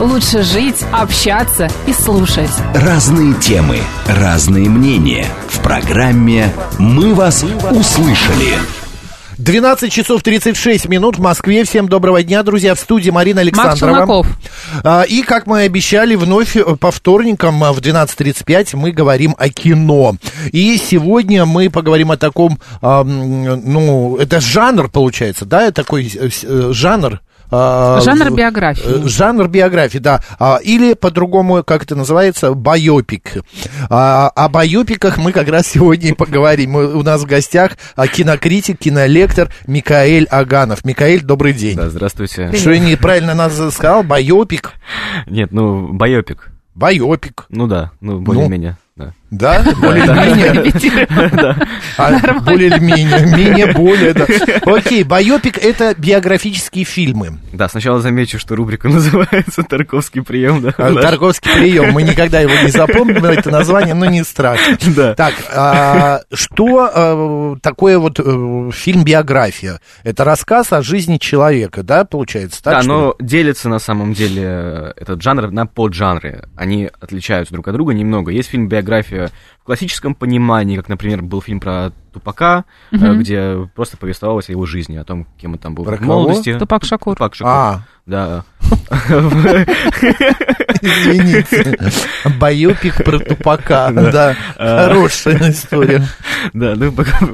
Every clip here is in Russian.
лучше жить, общаться и слушать. Разные темы, разные мнения. В программе «Мы вас услышали». 12 часов 36 минут в Москве. Всем доброго дня, друзья. В студии Марина Александрова. А, И, как мы и обещали, вновь э, по вторникам а, в 12.35 мы говорим о кино. И сегодня мы поговорим о таком, ну, это жанр, получается, да, такой э, э, жанр. А, Жанр биографии. э, Жанр биографии, да. А, Или по-другому, как это называется, байопик. А, О байопиках мы как раз сегодня и поговорим. У нас в гостях кинокритик, кинолектор Микаэль Аганов. Микаэль, добрый день. Да, здравствуйте. Что я неправильно нас сказал? Байопик? Нет, ну, байопик. Байопик. Ну да, ну, более-менее, да. Да? Более-менее. А, Более-менее. Менее более, да. Окей, байопик — это биографические фильмы. Да, сначала замечу, что рубрика называется «Тарковский прием», да. А, Да. Тарковский прием. Мы никогда его не запомним, это название, но не страшно. Да. Так, а, что такое вот э, фильм-биография? Это рассказ о жизни человека, да, получается? Так, Да, но делится на самом деле этот жанр на поджанры. Они отличаются друг от друга немного. Есть фильм «Биография» в классическом понимании, как, например, был фильм про Тупака, э, где просто повествовалось о его жизни, о том, кем он там был Про в кого? молодости. Тупак Шакур. Тупак Шакур. А, Да. Извините. Байопик про тупака, да. А. Хорошая история. Да, ну,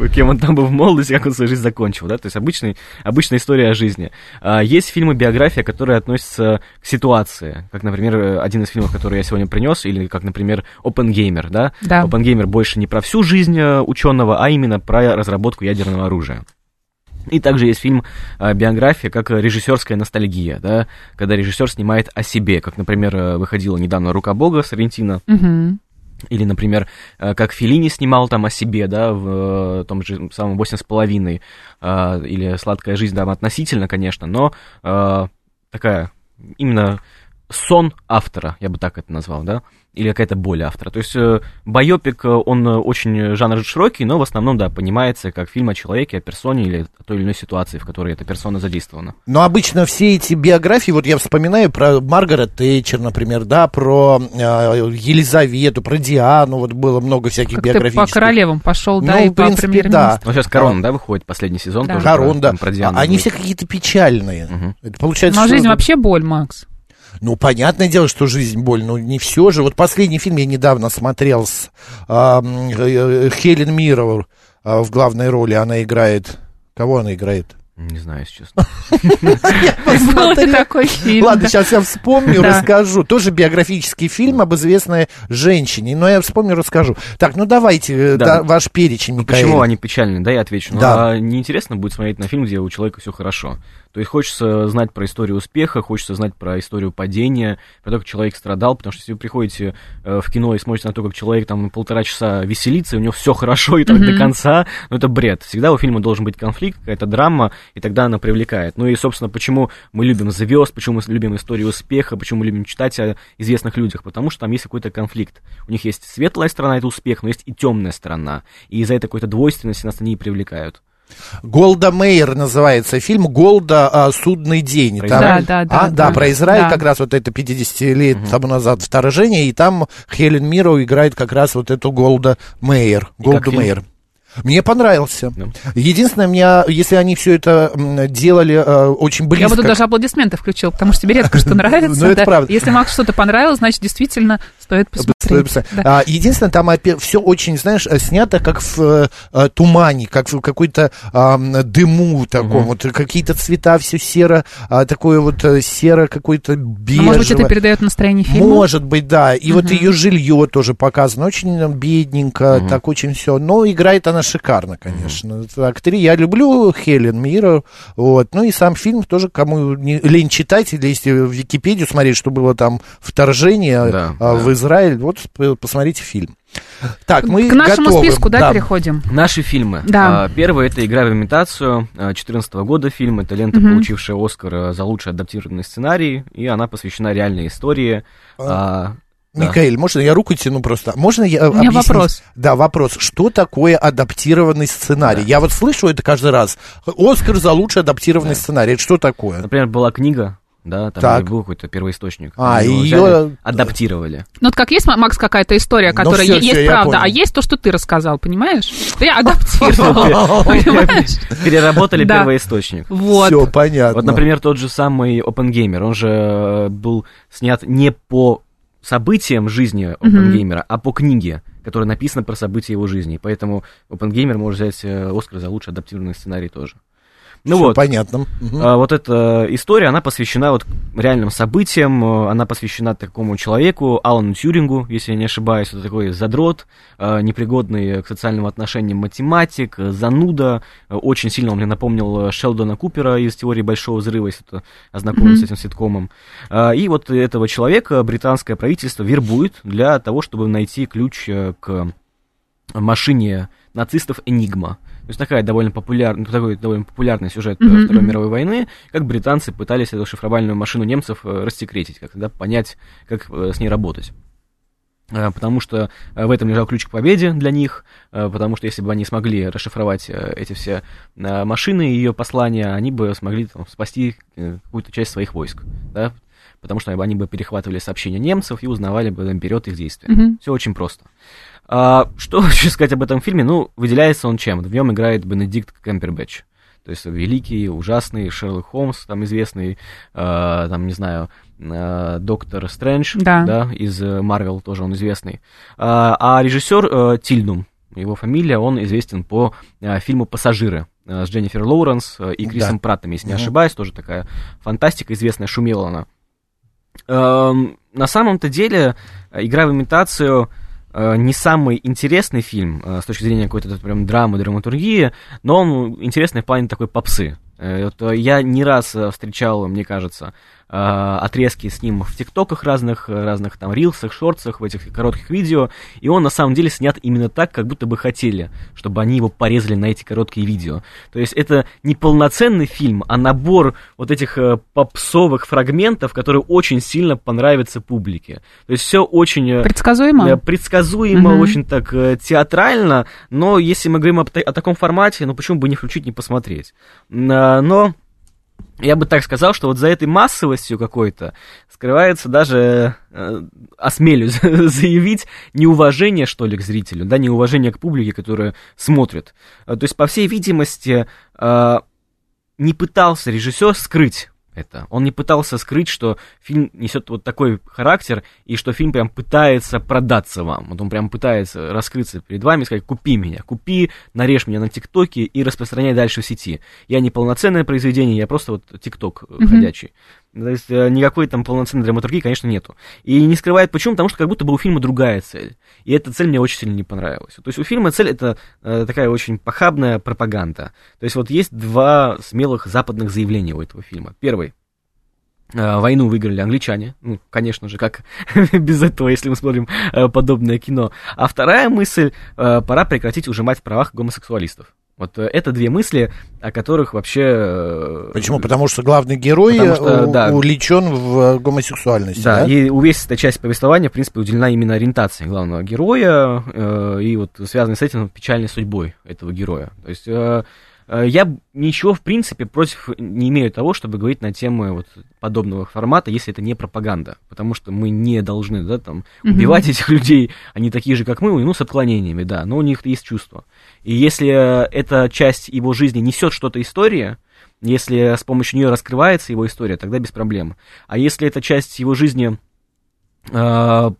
кем он там был в молодости, как он свою жизнь закончил, да, то есть обычный, обычная история о жизни. А, есть фильмы биография, которые относятся к ситуации, как, например, один из фильмов, который я сегодня принес, или как, например, Опенгеймер, да? Да. Опенгеймер больше не про всю жизнь э, ученого, а именно про разработку ядерного оружия. И также есть фильм э, биография, как режиссерская ностальгия, да, когда режиссер снимает о себе, как, например, э, выходила недавно Рука Бога Сарентино, Мгм. или, например, э, как Филини снимал там о себе, да, в э, том же самом «Восемь с половиной», э, или «Сладкая жизнь», да, относительно, конечно, но такая именно сон автора, я бы так это назвал, да, или какая-то боль автора. То есть э, байопик, э, он э, очень жанр широкий, но в основном, да, понимается как фильм о человеке, о персоне или о той или иной ситуации, в которой эта персона задействована. Но обычно все эти биографии, вот я вспоминаю про Маргарет Тэтчер, например, да, про э, Елизавету, про Диану, вот было много всяких Как ты по биографических. королевам пошел, да, Ну, и в по принципе, премьер-министру. Ну, сейчас «Корона», да, выходит последний сезон Да. тоже. Корон, про, да. там про Диану Они будет. все какие-то печальные. Мгм. Это получается, Но что- жизнь вообще боль, Макс. Ну, понятное дело, что жизнь боль, но не все же. Вот последний фильм я недавно смотрел с а, м, э, Хелен Миррор а, в главной роли. Она играет... Кого она играет? Не знаю, если честно. Был ли такой фильм? Ладно, сейчас я вспомню, расскажу. Тоже биографический фильм об известной женщине. Но я вспомню, расскажу. Так, ну давайте э, ваш перечень, Микаэль. Почему они печальные? Да, я отвечу. Ну, Да. а неинтересно будет смотреть на фильм, где у человека все хорошо. То есть хочется знать про историю успеха, хочется знать про историю падения, про то, как человек страдал, потому что если вы приходите э, в кино и смотрите на то, как человек там полтора часа веселится, и у него все хорошо и так до конца, ну это бред. Всегда у фильма должен быть конфликт, какая-то драма, и тогда она привлекает. Ну и, собственно, почему мы любим звезд, почему мы любим историю успеха, почему мы любим читать о известных людях, потому что там есть какой-то конфликт. У них есть светлая сторона, это успех, но есть и темная сторона. И из-за этой какой-то двойственности нас они и привлекают. Голда Мейер называется фильм «Голда. а, судный день». Про Там- Израиль. Да, да, а, да, да, да. про Израиль Да. как раз вот это 50 лет тому назад вторжение, и там Хелен Мирроу играет как раз вот эту Голда Мейер. Голду фильм? Мейер. Мне понравился. Да. Единственное, меня, если они все это делали э, очень близко... Я бы тут даже аплодисменты включил, потому что тебе редко что нравится. Ну, это да. правда. Если Макс что-то понравилось, значит, действительно Стоит Стоит посмотреть. посмотреть. Да. А, единственное, там все очень, знаешь, э, снято как в э, тумане, как в какой-то ам, дыму таком, вот какие-то цвета, все серо, а, такое вот серо, какой-то А бежевое. может быть, это передает настроение фильма? Может быть, да. И вот ее жилье тоже показано. Очень э, бедненько, так очень все. Но играет она шикарно, конечно. Это актри- Я люблю Хелен Мира. Вот. Ну и сам фильм тоже, кому не лень читать, или если в Википедию смотреть, что было там вторжение Да, а, да. Израиль, вот посмотрите фильм. Так, мы К нашему готовы. списку, да, переходим? Наши фильмы. Да. А, Первый это «Игра в имитацию» 2014 года фильм. Это лента, получившая Оскар э, за лучший адаптированный сценарий, и она посвящена реальной истории. А, да. Микаэль, можно я руку тяну просто? Можно я У меня объяснить? вопрос. Да, вопрос. Что такое адаптированный сценарий? Я вот слышу это каждый раз. Оскар за лучший адаптированный сценарий. Это что такое? Например, была книга, да, там Так. был какой-то первоисточник. А, Его её- взяли, адаптировали. Ну, вот как есть, Макс, какая-то история, Ну, которая всё, е- всё, есть я правда, а есть то, что ты рассказал, понимаешь? Я адаптировал, понимаешь? Переработали первоисточник. Вот. Все понятно. Вот, например, тот же самый Опенгеймер, он же э, был снят не по событиям жизни Опенгеймера, а по книге, которая написана про события его жизни. Поэтому Опенгеймер может взять э, Оскар за лучший адаптированный сценарий тоже. Ну Всё вот, понятно. Мгм. а, вот эта история, она посвящена вот реальным событиям, э, она посвящена такому человеку, Алану Тьюрингу, если я не ошибаюсь, это такой задрот, э, непригодный к социальным отношениям математик, э, зануда, очень сильно он мне напомнил Шелдона Купера из «Теории Большого Взрыва», если кто ознакомился с этим ситкомом. А, И вот этого человека британское правительство вербует для того, чтобы найти ключ к машине нацистов Энигма. То есть такая довольно популярная, такой довольно популярный сюжет Мгм, Второй мировой войны, как британцы пытались эту шифровальную машину немцев э, рассекретить, как да, понять, как э, с ней работать. Э, Потому что в этом лежал ключ к победе для них, потому что если бы они смогли расшифровать эти все машины и ее послания, они бы смогли там, спасти какую-то часть своих войск, да, потому что они бы перехватывали сообщения немцев и узнавали бы наперед их действия. Мгм. Все очень просто. А, что хочу сказать об этом фильме? Ну, выделяется он чем? В нем играет Бенедикт Кемпербэтч. То есть великий, ужасный Шерлок Холмс, там известный, э, там, не знаю, э, доктор Стрэндж, Да. из Марвел тоже он известный. А, а режиссер э, Тильнум, его фамилия, он известен по э, фильму «Пассажиры» э, с Дженнифер Лоуренс э, и Крисом Да. Праттом, если не Мгм. ошибаюсь, тоже такая фантастика известная, шумела она. Эм, на самом-то деле, э, игра в имитацию э, не самый интересный фильм э, с точки зрения какой-то прям драмы, драматургии, но он интересный в плане такой попсы. Э, вот, э, я не раз э, встречал, мне кажется, э, отрезки с ним в тиктоках разных, э, разных там рилсах, шортсах, в этих коротких видео, и он на самом деле снят именно так, как будто бы хотели, чтобы они его порезали на эти короткие видео. То есть это не полноценный фильм, а набор вот этих э, попсовых фрагментов, которые очень сильно понравятся публике. То есть все очень... э, Предсказуемо? Э, Предсказуемо, Мгм. очень так э, театрально, но если мы говорим о, о таком формате, ну почему бы не включить, не посмотреть? Но я бы так сказал, что вот за этой массовостью какой-то скрывается даже, э, осмелюсь заявить, неуважение, что ли, к зрителю, да, неуважение к публике, которая смотрит. Э, То есть, по всей видимости, э, не пытался режиссер скрыть это. Он не пытался скрыть, что фильм несет вот такой характер, и что фильм прям пытается продаться вам. Вот он прям пытается раскрыться перед вами и сказать, купи меня, купи, нарежь меня на ТикТоке и распространяй дальше в сети. Я не полноценное произведение, я просто вот ТикТок Мгм. ходячий. То есть э, никакой там полноценной драматургии, конечно, нету. И не скрывает почему, потому что как будто бы у фильма другая цель. И эта цель мне очень сильно не понравилась. То есть у фильма цель это э, такая очень похабная пропаганда. То есть вот есть два смелых западных заявления у этого фильма. Первый. Э, Войну выиграли англичане, ну, конечно же, как без этого, если мы смотрим э, подобное кино. А вторая мысль, э, пора прекратить ужимать в правах гомосексуалистов. Вот э, это две мысли, о которых вообще... э, Почему? Потому что главный герой Потому что, у- да. увлечен в э, гомосексуальности. Да, Да, и увесистая часть повествования, в принципе, уделена именно ориентации главного героя э, и вот связанной с этим печальной судьбой этого героя. То есть э, э, я б- ничего, в принципе, против не имею того, чтобы говорить на темы вот подобного формата, если это не пропаганда, потому что мы не должны, да, там, убивать этих людей, они такие же, как мы, ну, с отклонениями, да, но у них есть чувства. И если э, эта часть его жизни несет что-то история, если с помощью нее раскрывается его история, тогда без проблем. А если эта часть его жизни э,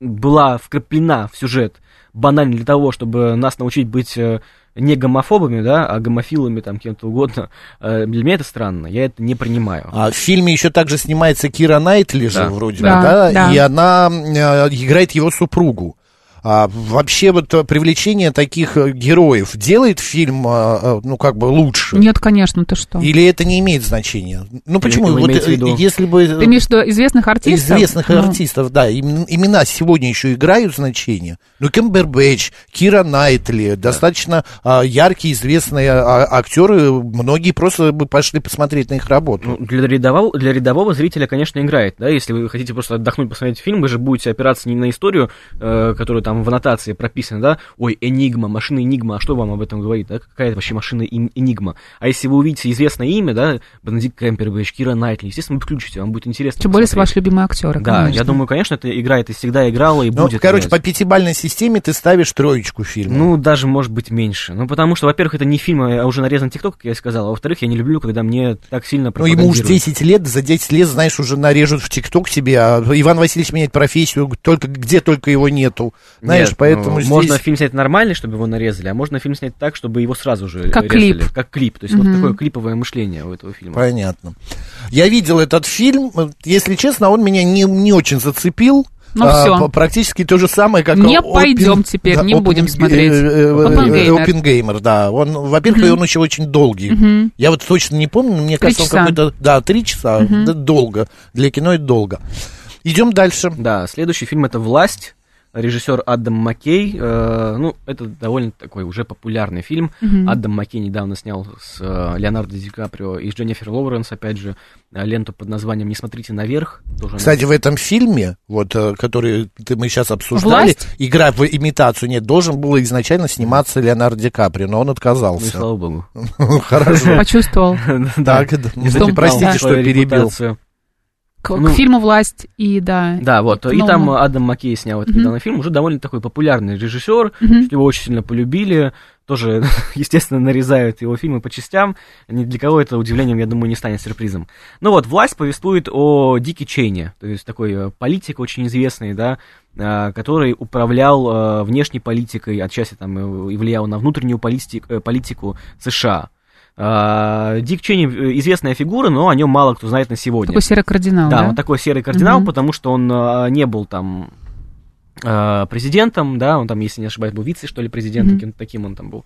была вкраплена в сюжет банально для того, чтобы нас научить быть э, не гомофобами, да, а гомофилами, там, кем-то угодно, э, для меня это странно, я это не принимаю. А в фильме еще также снимается Кира Найтли же Да. вроде Да, бы, да? да. И она э, играет его супругу. А вообще вот э, привлечение таких э, героев делает фильм, э, э, ну, как бы лучше? Нет, конечно, ты что? Или это не имеет значения? Ну, почему? вы Вот, если бы... Ты имеешь в виду известных артистов? Известных Ну, артистов, да. Им- имена сегодня еще играют значение. Ну, Кембербэтч, Кира Найтли, достаточно а, яркие, известные а, актеры. Многие просто бы пошли посмотреть на их работу. Ну, для, рядового, для рядового зрителя, конечно, играет, да, если вы хотите просто отдохнуть, посмотреть фильм, вы же будете опираться не на историю, э, которая там в аннотации прописана, да, ой, Энигма, машина Энигма, а что вам об этом говорит, да, какая это вообще машина Эн- Энигма, а если вы увидите известное имя, да, Бенедикт Кэмпербэтч, Кира Найтли, естественно, вы включите, вам будет интересно Тем более, если посмотреть. ваши любимые актеры. Да, конечно. я думаю, конечно, это играет и всегда играла, и Ну, будет короче, играть. по пятибалльной системе ты ставишь троечку фильма. Ну, даже, может быть, меньше. Ну, потому что, во-первых, это не фильм, а уже нарезан ТикТок, как я и сказал, а во-вторых, я не люблю, когда мне так сильно Ну, ему уж пропагандируют. 10 лет, за 10 лет, знаешь, уже нарежут в ТикТок себе, а Иван Васильевич меняет профессию, только где только его нету. Знаешь, Нет, поэтому ну, здесь... можно фильм снять нормальный, чтобы его нарезали, а можно фильм снять так, чтобы его сразу же Как резали. клип. Как клип. То есть вот такое клиповое мышление у этого фильма. Понятно. Я видел этот фильм, если честно, он меня не, не очень зацепил. Ну, А, всё. п- практически то же самое, как Не Open- пойдем теперь, не будем смотреть. Оппенгеймер. Опенгеймер, да. Он, во-первых, он еще очень долгий. Я вот точно не помню, но мне кажется, он какой-то... Да, три часа. Да, долго. Для кино это долго. Идем дальше. Да, следующий фильм это «Власть». Режиссер Адам Маккей. Э, ну, это довольно такой уже популярный фильм. Адам Маккей недавно снял с э, Леонардо Ди Каприо и с Дженнифер Лоуренс, опять же, э, ленту под названием «Не смотрите наверх». Тоже она- Кстати, в этом фильме, вот, э, который ты, мы сейчас обсуждали, «Власть»? игра в имитацию, нет, должен был изначально сниматься Леонардо Ди Каприо, но он Ну, отказался. слава богу. Хорошо. Почувствовал. Так, простите, что перебил. К, к Ну, фильму «Власть» и, да. Да, вот. И там. Адам Маккей снял этот недавно фильм, уже довольно такой популярный режиссер, что его очень сильно полюбили, тоже, естественно, нарезают его фильмы по частям, ни для кого это удивлением, я думаю, не станет сюрпризом. Ну вот, «Власть» повествует о Дике Чейне, то есть такой э, политик очень известный, да, э, который управлял э, внешней политикой, отчасти там и влиял на внутреннюю политик- политику США. А, Дик Чейни э, известная фигура, но о нем мало кто знает на сегодня. Такой серый кардинал, Да, да? он такой серый кардинал, Мгм. потому что он а, не был там а, президентом, да, он там, если не ошибаюсь, был вице, что ли, президентом, кем-то таким он там был.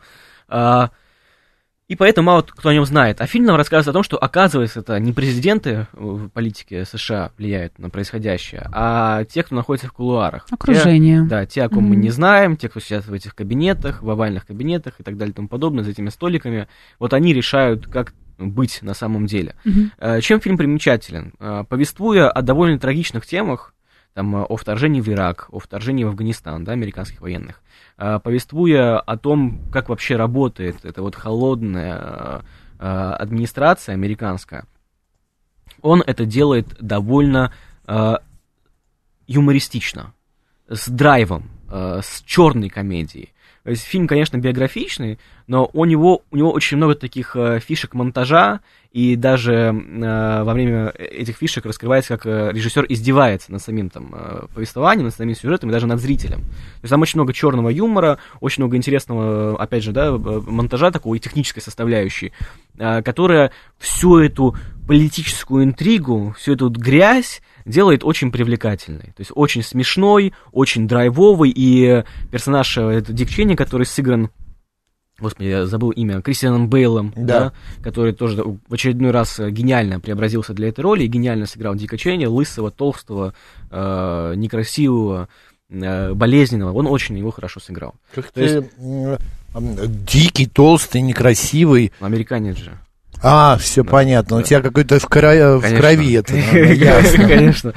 И поэтому мало кто о нем знает. А фильм нам рассказывает о том, что, оказывается, это не президенты в политике США влияют на происходящее, а те, кто находится в кулуарах. Те- Окружение. да, те, о ком мы Мгм. не знаем, те, кто сидят в этих кабинетах, в овальных кабинетах и так далее и тому подобное, за этими столиками, вот они решают, как быть на самом деле. Э, Чем фильм примечателен? Э, Повествуя о довольно трагичных темах, там, э, о вторжении в Ирак, о вторжении в Афганистан, да, американских военных, э, повествуя о том, как вообще работает эта вот холодная э, администрация американская, он это делает довольно юмористично, с драйвом, с черной комедией. Есть фильм, конечно, биографичный, но у него, у него очень много таких э, фишек монтажа, и даже э, во время этих фишек раскрывается, как э, режиссер издевается над самим там, э, повествованием, над самим сюжетом и даже над зрителем. То есть там очень много черного юмора, очень много интересного, опять же, да, э, монтажа такой и технической составляющей, э, которая всю эту политическую интригу, всю эту грязь делает очень привлекательной. То есть очень смешной, очень драйвовый, и персонаж, э, это Дик Ченни, который сыгран Господи, я забыл имя, Кристианом Бейлом, Да. да. который тоже в очередной раз э, гениально преобразился для этой роли и гениально сыграл Дика Ченни, лысого, толстого, э, некрасивого, э, болезненного. Он очень его хорошо сыграл. Как То есть- ты м, м, дикий, толстый, некрасивый. Американец же. А, все понятно. У тебя какой-то в, кра- в крови это. ясно. Конечно.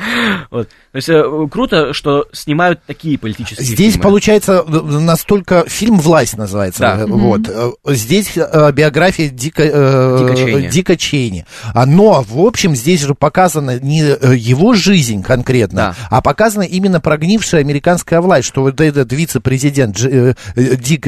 Вот. То есть э, круто, что снимают такие политические Здесь фильмы. получается настолько фильм власть называется. Да. э, Вот Э, здесь э, биография Дика, э, Дика Чейни. Дика Чейни. А, Но в общем здесь же показана не его жизнь конкретно, Да. а показана именно прогнившая американская власть, что вот этот вице-президент Дик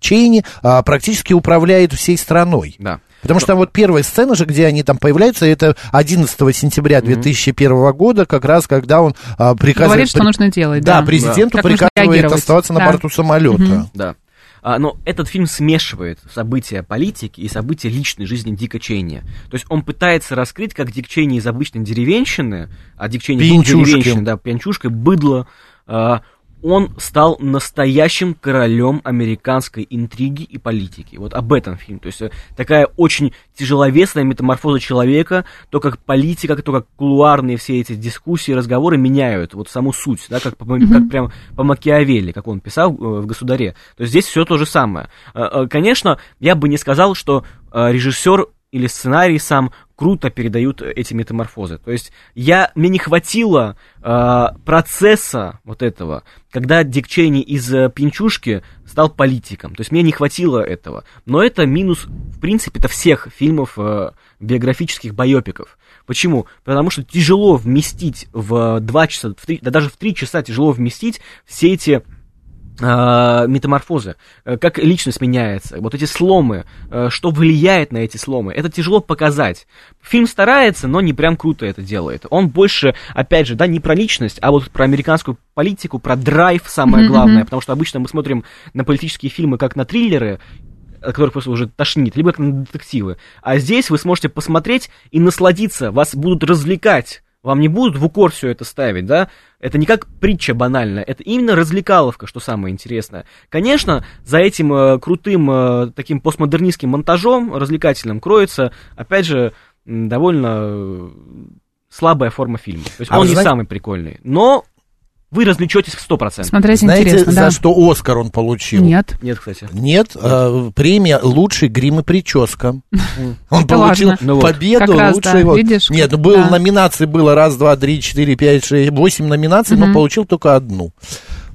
Чейни а, практически управляет всей страной. Да. Потому что там вот первая сцена же, где они там появляются, это 11 сентября 2001 года, как раз когда он а, приказывает... Говорит, что нужно делать, Да, да. президенту нужно приказывает оставаться на Да. борту самолета. Да. А, но этот фильм смешивает события политики и события личной жизни Дика Чейни. То есть он пытается раскрыть, как Дик Чейни из обычной деревенщины, а Дик Чейни был деревенщиной, да, пьянчушкой, быдло, а, он стал настоящим королем американской интриги и политики. Вот об этом фильм. То есть э, такая очень тяжеловесная метаморфоза человека, то, как политика, то, как кулуарные все эти дискуссии, разговоры меняют вот саму суть, да, как, по, как прям по Макиавелли, как он писал э, в «Государе». То есть здесь все то же самое. Э, Конечно, я бы не сказал, что режиссер или сценарий сам круто передают эти метаморфозы. То есть я, мне не хватило э, процесса вот этого, когда Дик Чейни из э, пьянчушки стал политиком. То есть мне не хватило этого. Но это минус, в принципе-то, всех фильмов э, биографических байопиков. Почему? Потому что тяжело вместить в два часа, в три, да даже в три часа тяжело вместить все эти э, метаморфозы, э, как личность меняется, вот эти сломы, э, что влияет на эти сломы, это тяжело показать. Фильм старается, но не прям круто это делает. Он больше, опять же, да, не про личность, а вот про американскую политику, про драйв самое Мгм, главное, потому что обычно мы смотрим на политические фильмы как на триллеры, от которых просто уже тошнит, либо как на детективы. А здесь вы сможете посмотреть и насладиться, вас будут развлекать. Вам не будут в укор все это ставить, да? Это не как притча банальная, это именно развлекаловка, что самое интересное. Конечно, за этим э, крутым э, таким постмодернистским монтажом развлекательным кроется, опять же, довольно э, слабая форма фильма. То есть А он не знаете- самый прикольный. Но вы развлечетесь в 100%. Смотреть Знаете, интересно, за да. что Оскар он получил? Нет. Нет, кстати. Нет, э, премия «Лучший грим и прическа». Он получил. Ну победу. Да, видишь, Нет, было да. номинаций было раз, два, три, четыре, пять, шесть, восемь номинаций, но получил только одну.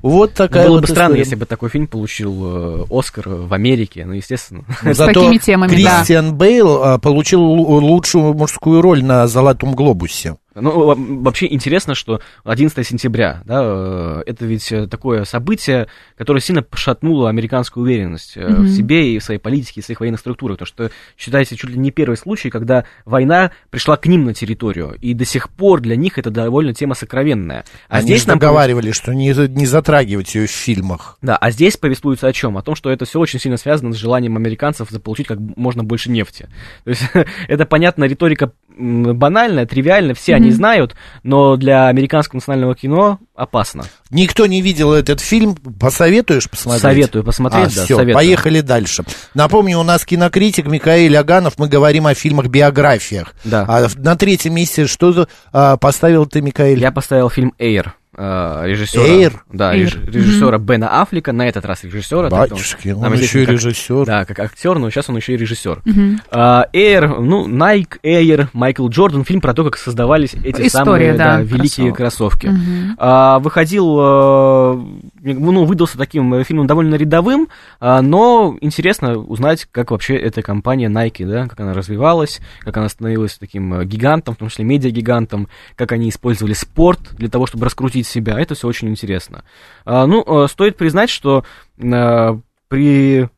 Вот такая Было вот бы странно, история. если бы такой фильм получил э, Оскар в Америке, ну, естественно. С Зато такими темами, да. Кристиан Бейл а, получил лу- лучшую мужскую роль на «Золотом глобусе». Ну, во- вообще интересно, что 11 сентября, да, э, это ведь э, такое событие, которое сильно пошатнуло американскую уверенность э, в себе и в своей политике, и в своих военных структурах, потому что считается чуть ли не первый случай, когда война пришла к ним на территорию, и до сих пор для них это довольно тема сокровенная. А Они здесь нам договаривались, что не, не затрагивать ее в фильмах. Да, а здесь повествуется о чем? О том, что это все очень сильно связано с желанием американцев заполучить как можно больше нефти. То есть это, понятно, риторика м, банальная, тривиальная, все они Мгм. знают, но для американского национального кино опасно. Никто не видел этот фильм. Посоветуешь посмотреть? Советую посмотреть, А, да, все, советую. поехали дальше. Напомню, у нас кинокритик Михаил Аганов. Мы говорим о фильмах-биографиях. Да. А на третьем месте что а, поставил ты, Михаил? Я поставил фильм «Эйр», режиссера. «Эйр»? Да, «Эйр». реж- режиссера Бена Аффлека, на этот раз режиссера. Батюшки, он здесь еще и как- режиссер. Да, как актер, но сейчас он еще и режиссер. Мгм. А, Air, ну, Nike, Air, Майкл Джордан, фильм про то, как создавались эти История, самые да, да, великие кроссовок. кроссовки. Мгм. А, выходил, э, ну, выдался таким э, фильмом довольно рядовым, а, но интересно узнать, как вообще эта компания Nike, да, как она развивалась, как она становилась таким э, гигантом, в том числе медиагигантом, как они использовали спорт для того, чтобы раскрутить себя. Это все очень интересно. А, ну, э, стоит признать, что при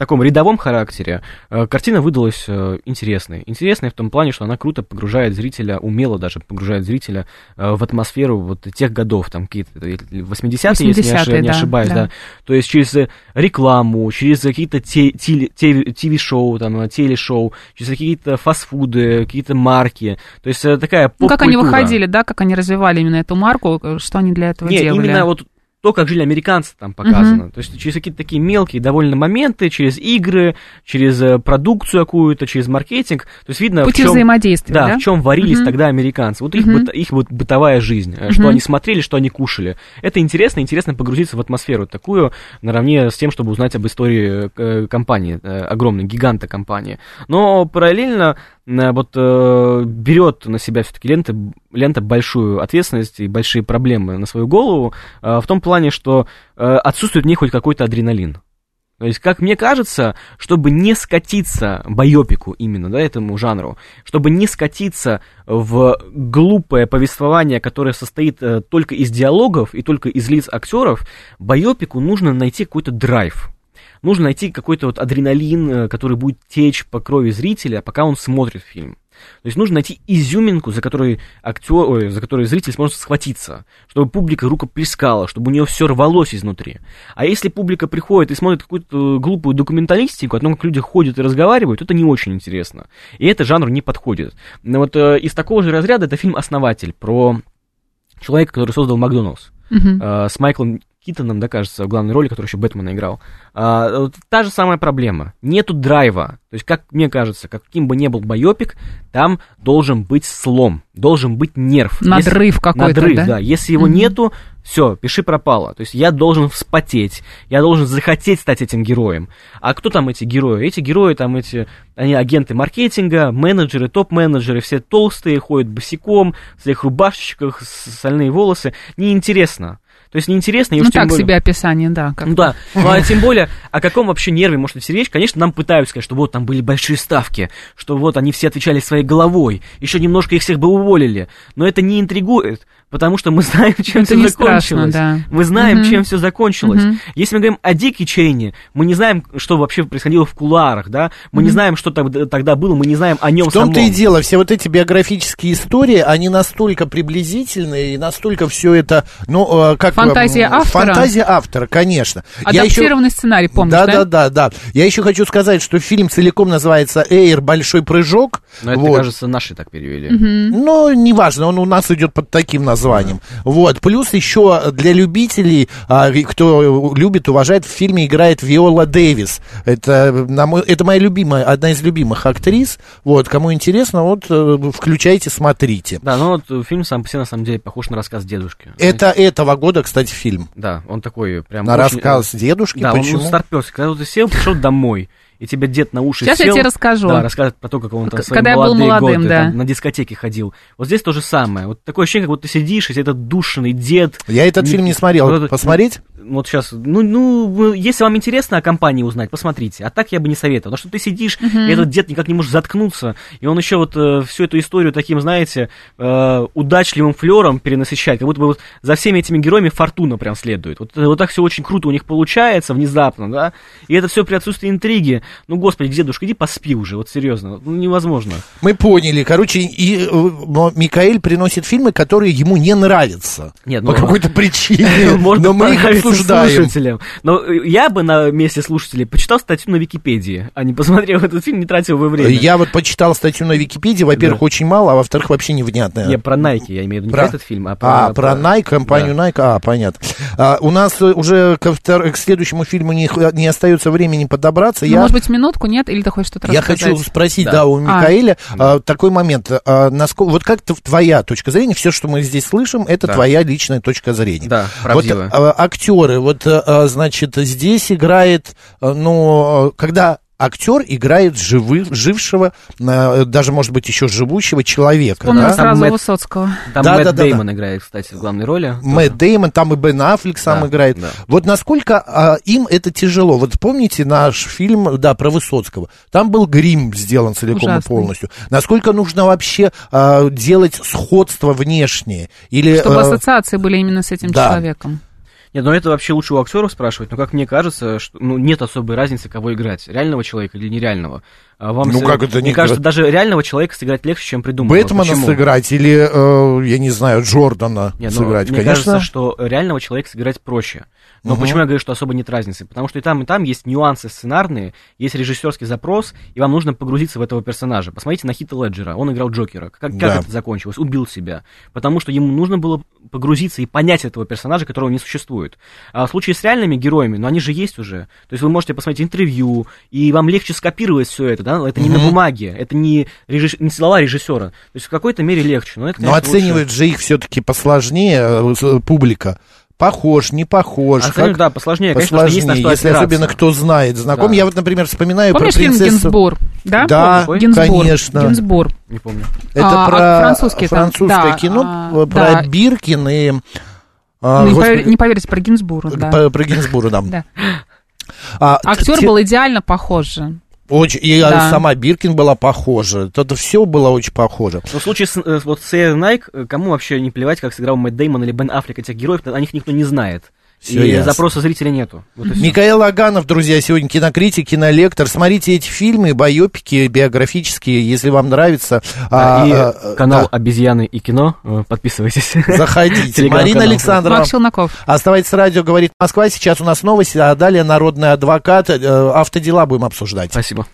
таком рядовом характере э, картина выдалась э, интересной. Интересной в том плане, что она круто погружает зрителя, умело даже погружает зрителя э, в атмосферу вот тех годов, там какие-то э, 80-е, если не, ошиб- 80-е, не да, ошибаюсь, да. да. То есть через рекламу, через какие-то ТВ-шоу, там, телешоу, через какие-то фастфуды, какие-то марки. То есть такая Ну, как они выходили, да, как они развивали именно эту марку, что они для этого Не, делали. именно вот то, как жили американцы, там показано. То есть через какие-то такие мелкие довольно моменты, через игры, через э, продукцию какую-то, через маркетинг. То есть видно, Пути в чем, взаимодействия, да, да? в чем варились Мгм. тогда американцы. Вот их, Мгм. быт- их вот бытовая жизнь, э, что они смотрели, что они кушали. Это интересно, интересно погрузиться в атмосферу такую, наравне с тем, чтобы узнать об истории э, компании, огромной, гиганта компании. Но параллельно вот э, берет на себя все-таки лента, лента большую ответственность и большие проблемы на свою голову э, в том плане, что э, отсутствует в ней хоть какой-то адреналин. То есть, как мне кажется, чтобы не скатиться байопику именно, да, этому жанру, чтобы не скатиться в глупое повествование, которое состоит только из диалогов и только из лиц актеров, байопику нужно найти какой-то драйв. Нужно найти какой-то вот адреналин, э, который будет течь по крови зрителя, пока он смотрит фильм. То есть нужно найти изюминку, за которой актер, ой, за которой зритель сможет схватиться, чтобы публика рукоплескала, чтобы у нее все рвалось изнутри. А если публика приходит и смотрит какую-то глупую документалистику, о том, как люди ходят и разговаривают, это не очень интересно. И это жанр не подходит. Но вот э, из такого же разряда это фильм «Основатель» про человека, который создал Макдоналдс. Мгм. Э, с Майклом Китоном, да, кажется, в главной роли, который еще Бэтмена играл. А, вот та же самая проблема. Нету драйва. То есть, как мне кажется, каким бы ни был байопик, там должен быть слом, должен быть нерв. Надрыв Если- какой-то, Надрыв, да? да. Если его Мгм. нету, все, пиши пропало. То есть я должен вспотеть, я должен захотеть стать этим героем. А кто там эти герои? Эти герои там эти, они агенты маркетинга, менеджеры, топ-менеджеры, все толстые, ходят босиком, в своих рубашечках, сальные волосы. Неинтересно. То есть неинтересно, и уж Ну, так более- себе описание, да. как- ну да, ну а тем более, о каком вообще нерве может идти речь? Конечно, нам пытаются сказать, что вот там были большие ставки, что вот они все отвечали своей головой, еще немножко их всех бы уволили. Но это не интригует, потому что мы знаем, чем Это все не закончилось. страшно, да. Мы знаем, Мгм. чем все закончилось. Мгм. Если мы говорим о Дике Чейне, мы не знаем, что вообще происходило в кулуарах, да? Мы не знаем, что тогда, тогда было, мы не знаем о нем В том-то самом. и дело, все вот эти биографические истории, они настолько приблизительные и настолько все это, ну, э, как... Фантазия м, автора. Фантазия автора, конечно. Я еще- Адаптированный сценарий, помнишь, да, да? да, да, да. Я еще хочу сказать, что фильм целиком называется «Эйр. Большой прыжок». Но это, Вот. кажется, наши так перевели. Ну, неважно, он у нас идет под таким названием. Вот. Плюс еще для любителей, а, кто любит, уважает, в фильме играет Виола Дэвис. Это, на мой- это моя любимая, одна из любимых актрис. Вот. Кому интересно, вот э, включайте, смотрите. Да, ну вот э, фильм сам по себе на самом деле похож на рассказ дедушки. Это этого года, кстати, фильм. Да, он такой прям На очень, рассказ дедушки. Да, он Почему? ну, старпёрся. Когда ты сел, пришел домой, и тебе дед на уши Сейчас я сел, тебе расскажу. Да, рассказывает про то, как он там когда я был молодым, годы да. там на дискотеке ходил. Вот здесь то же самое. Вот такое ощущение, как будто ты сидишь, и этот душный дед. Я этот фильм не смотрел. Посмотреть? Вот сейчас, ну, ну, если вам интересно о компании узнать, посмотрите. А так я бы не советовал. Потому что ты сидишь, и этот дед никак не может заткнуться, и он еще вот э, всю эту историю таким, знаете, э, удачливым флером перенасыщает, как будто бы вот за всеми этими героями фортуна прям следует. Вот, э, вот так все очень круто у них получается внезапно, да, и это все при отсутствии интриги. Ну, господи, дедушка, иди поспи уже, вот серьезно, ну, невозможно. Мы поняли. Короче, и, э, но Микаэль приносит фильмы, которые ему не нравятся. Нет, По ну, какой-то причине. Может Но мы их обсуждаем. слушателям. Но э, я бы на месте слушателей почитал статью на Википедии, а не посмотрел этот фильм, не тратил бы время. Я вот почитал статью на Википедии, во-первых, очень мало, а во-вторых, вообще невнятно. Не, про Nike, я имею в виду не Про- про этот фильм, а про... А, про Nike, компанию Nike, а, понятно. А, у нас э, уже ко втор- к следующему фильму не, х- не остается времени подобраться. Ну, я может быть, минутку, нет? Или ты хочешь что-то я рассказать? хочу спросить, да, Да. у Микаэля а, такой момент. а, насколько, вот как твоя точка зрения, все, что мы здесь слышим, это Да. твоя личная точка зрения. Да, Вот правдивая. а, актеры, вот, а, значит, здесь играет, а, ну, а, когда актер играет живы, жившего, даже, может быть, еще живущего человека. Вспомнила да? сразу Мэтт- Высоцкого. Там Да, Мэтт да, да, Деймон играет, кстати, в главной роли. Мэтт Деймон, там и Бен Аффлек сам Да, играет. да. Вот насколько а, им это тяжело. Вот помните наш фильм, да, про Высоцкого? Там был грим сделан целиком и Ужасный. полностью. Насколько нужно вообще а, делать сходство внешнее? Или, Чтобы а, ассоциации были именно с этим да. человеком. Нет, ну это вообще лучше у актеров спрашивать, но как мне кажется, что ну, нет особой разницы, кого играть, реального человека или нереального. А вам Ну, с- как это Мне не- кажется, даже реального человека сыграть легче, чем придуманного. Бэтмена Почему? сыграть или, э, я не знаю, Джордана Нет, ну, сыграть? мне Конечно. кажется, что реального человека сыграть проще. Но Мгм. почему я говорю, что особо нет разницы? Потому что и там, и там есть нюансы сценарные, есть режиссерский запрос, и вам нужно погрузиться в этого персонажа. Посмотрите на Хита Леджера, он играл Джокера. Как, как Да. это закончилось? Убил себя. Потому что ему нужно было погрузиться и понять этого персонажа, которого не существует. А в случае с реальными героями, ну они же есть уже. То есть вы можете посмотреть интервью, и вам легче скопировать все это, да? Это не на бумаге, это не, режисс- не слова режиссера. То есть в какой-то мере легче. Но, это, Но конечно, лучше. оценивает же их все-таки посложнее э, с- публика. Похож, не похож. А, конечно, как- да, посложнее, конечно, что есть на посложнее, что если опираться. особенно кто знает, знаком. Да. Я вот, например, вспоминаю Помнишь про фильм принцессу... Гинсбур? Да? Да, Помнишь, Гинсбур. конечно. Гинсбур. Не помню. Это А, про а французский там, французское да, кино, а, про да. Биркин и... а, Ну, не, господи, повер- не поверите, про Гинсбура, да. про, про Гинзбура, да. Да. А, Актер те- был идеально похож же. Очень, и Да. сама Биркин была похожа. Это все было очень похоже. Но в случае с, э, вот с Air Nike, э, кому вообще не плевать, как сыграл Мэтт Деймон или Бен Аффлек этих героев, о них никто не знает. Всё и ясно. запроса зрителя нету. Вот. Михаил Аганов, друзья, сегодня кинокритик, кинолектор. Смотрите эти фильмы, байопики, биографические, если вам нравится. А, А, и а, канал да, «Обезьяны и кино». э, Подписывайтесь. Заходите. Марина Александрова. Макс Челноков. Оставайтесь с радио, говорит Москва. Сейчас у нас новости, а далее народный адвокат. Э, Автодела будем обсуждать. Спасибо.